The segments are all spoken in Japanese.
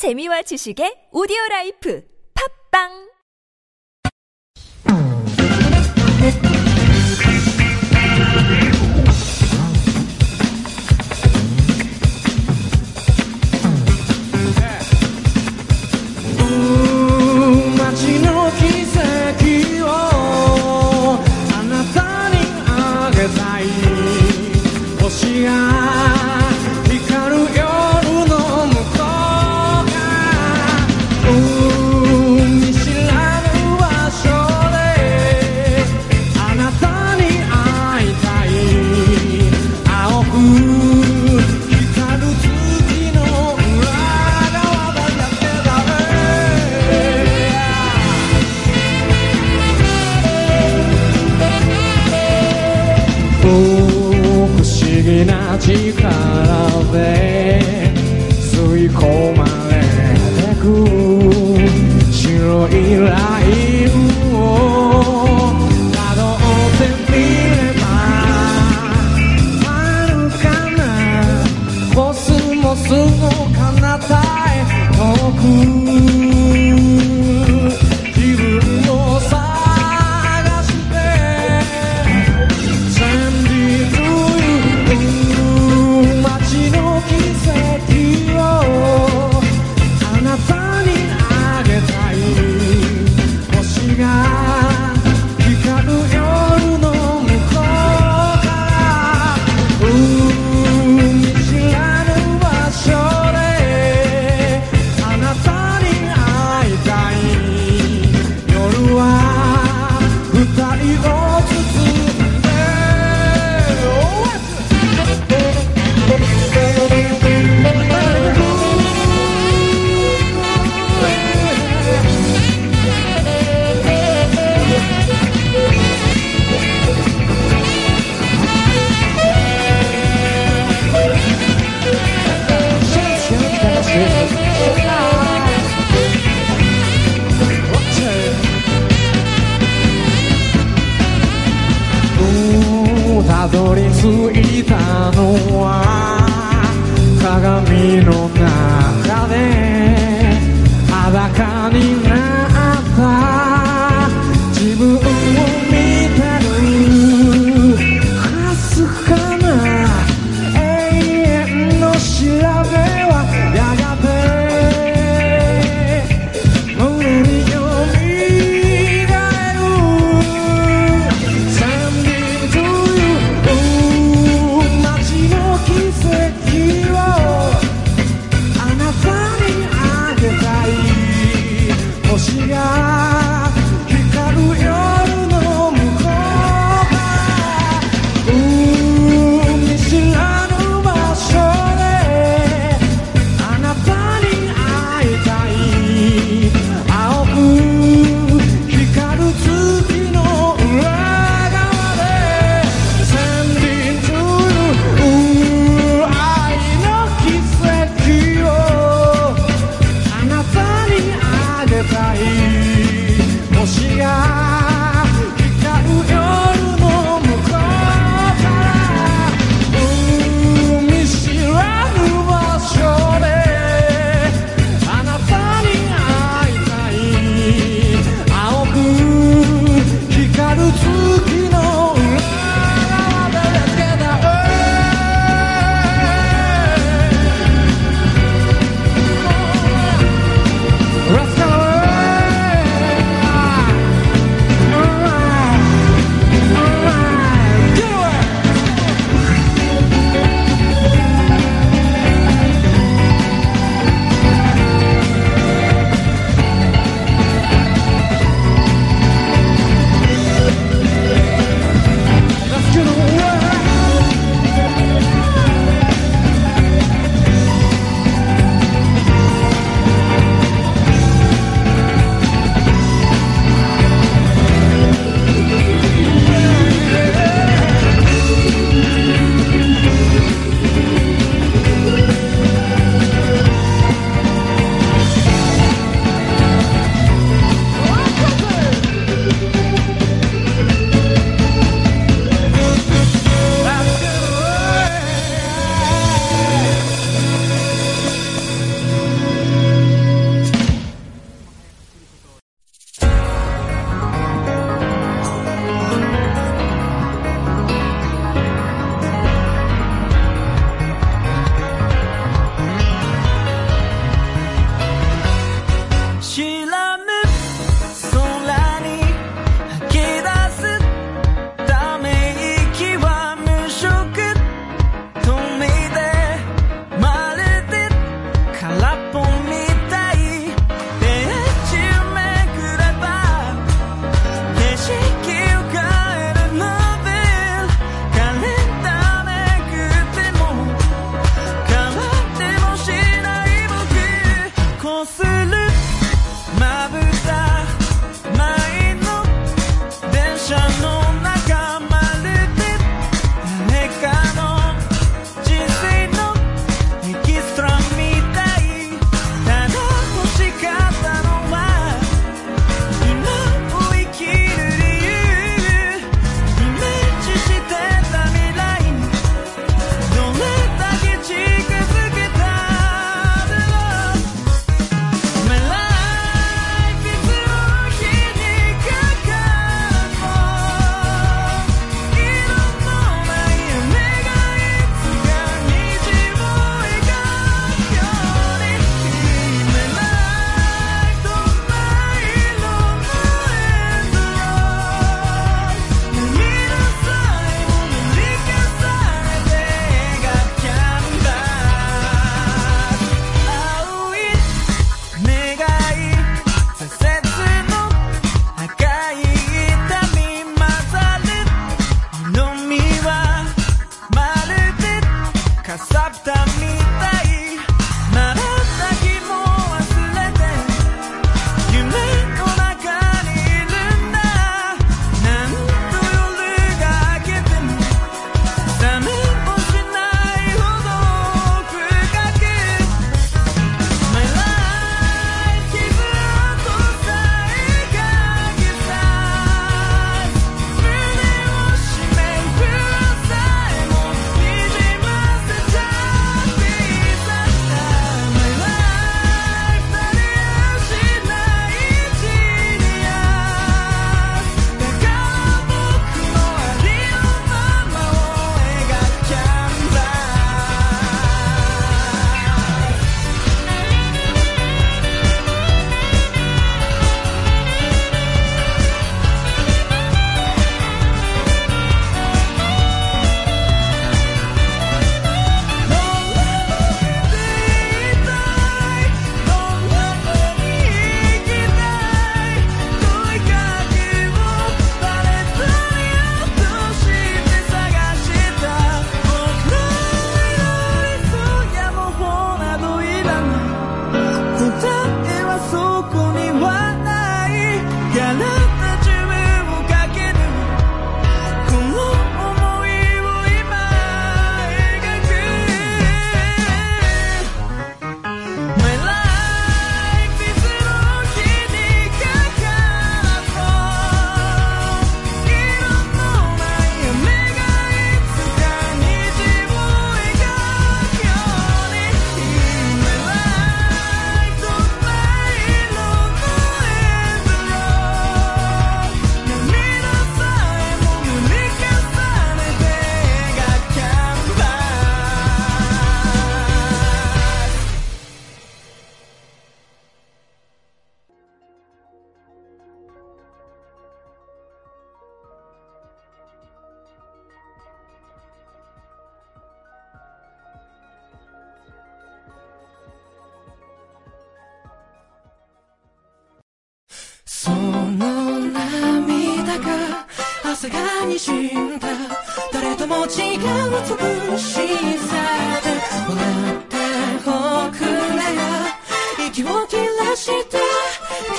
재미와 지식의 오디오 라이프. 팝빵! どり着いたのは鏡の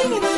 Give me the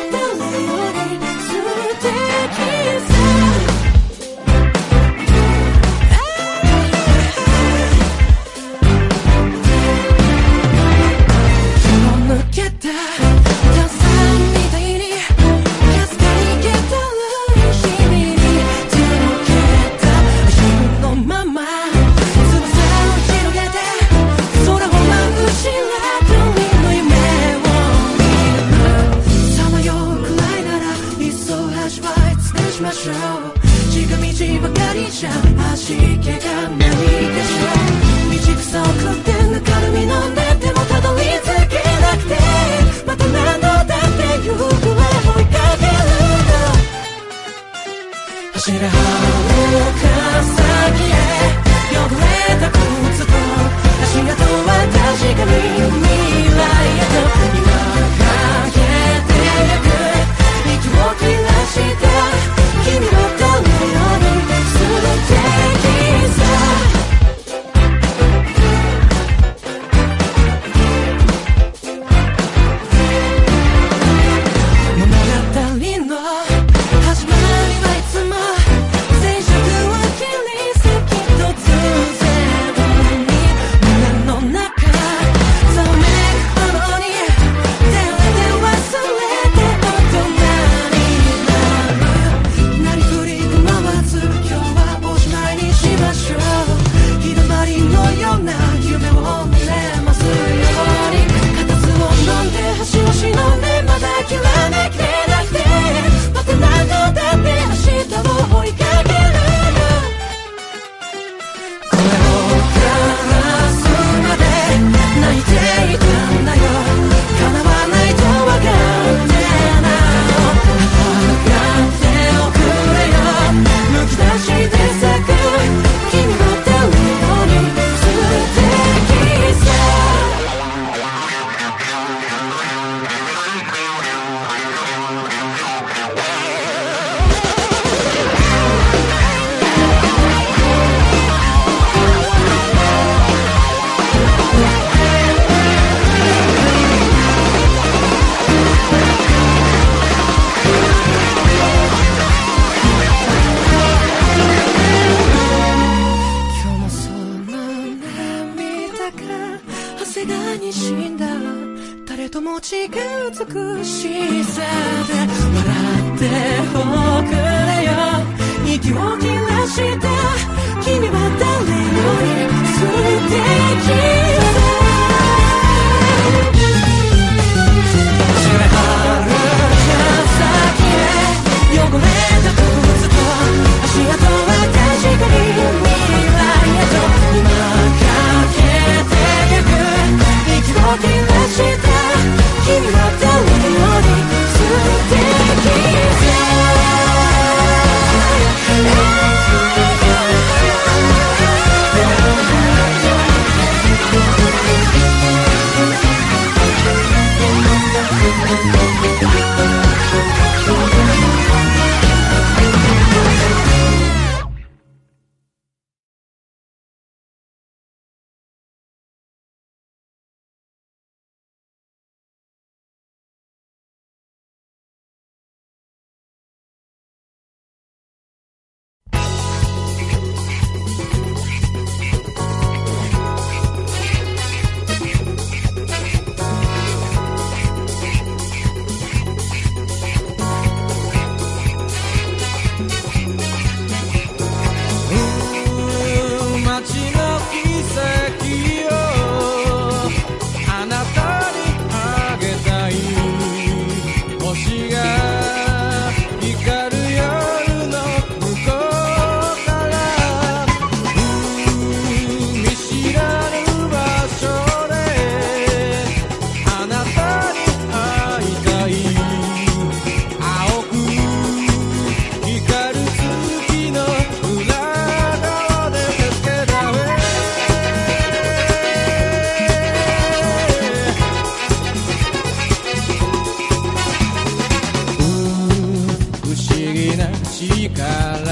しい気がでしょ道草を食ってぬかるみ飲んでてもたどり着けなくてまた何度だって行方追いかけるの走れ青か先へ汚れた靴と足跡は確かに Чикала.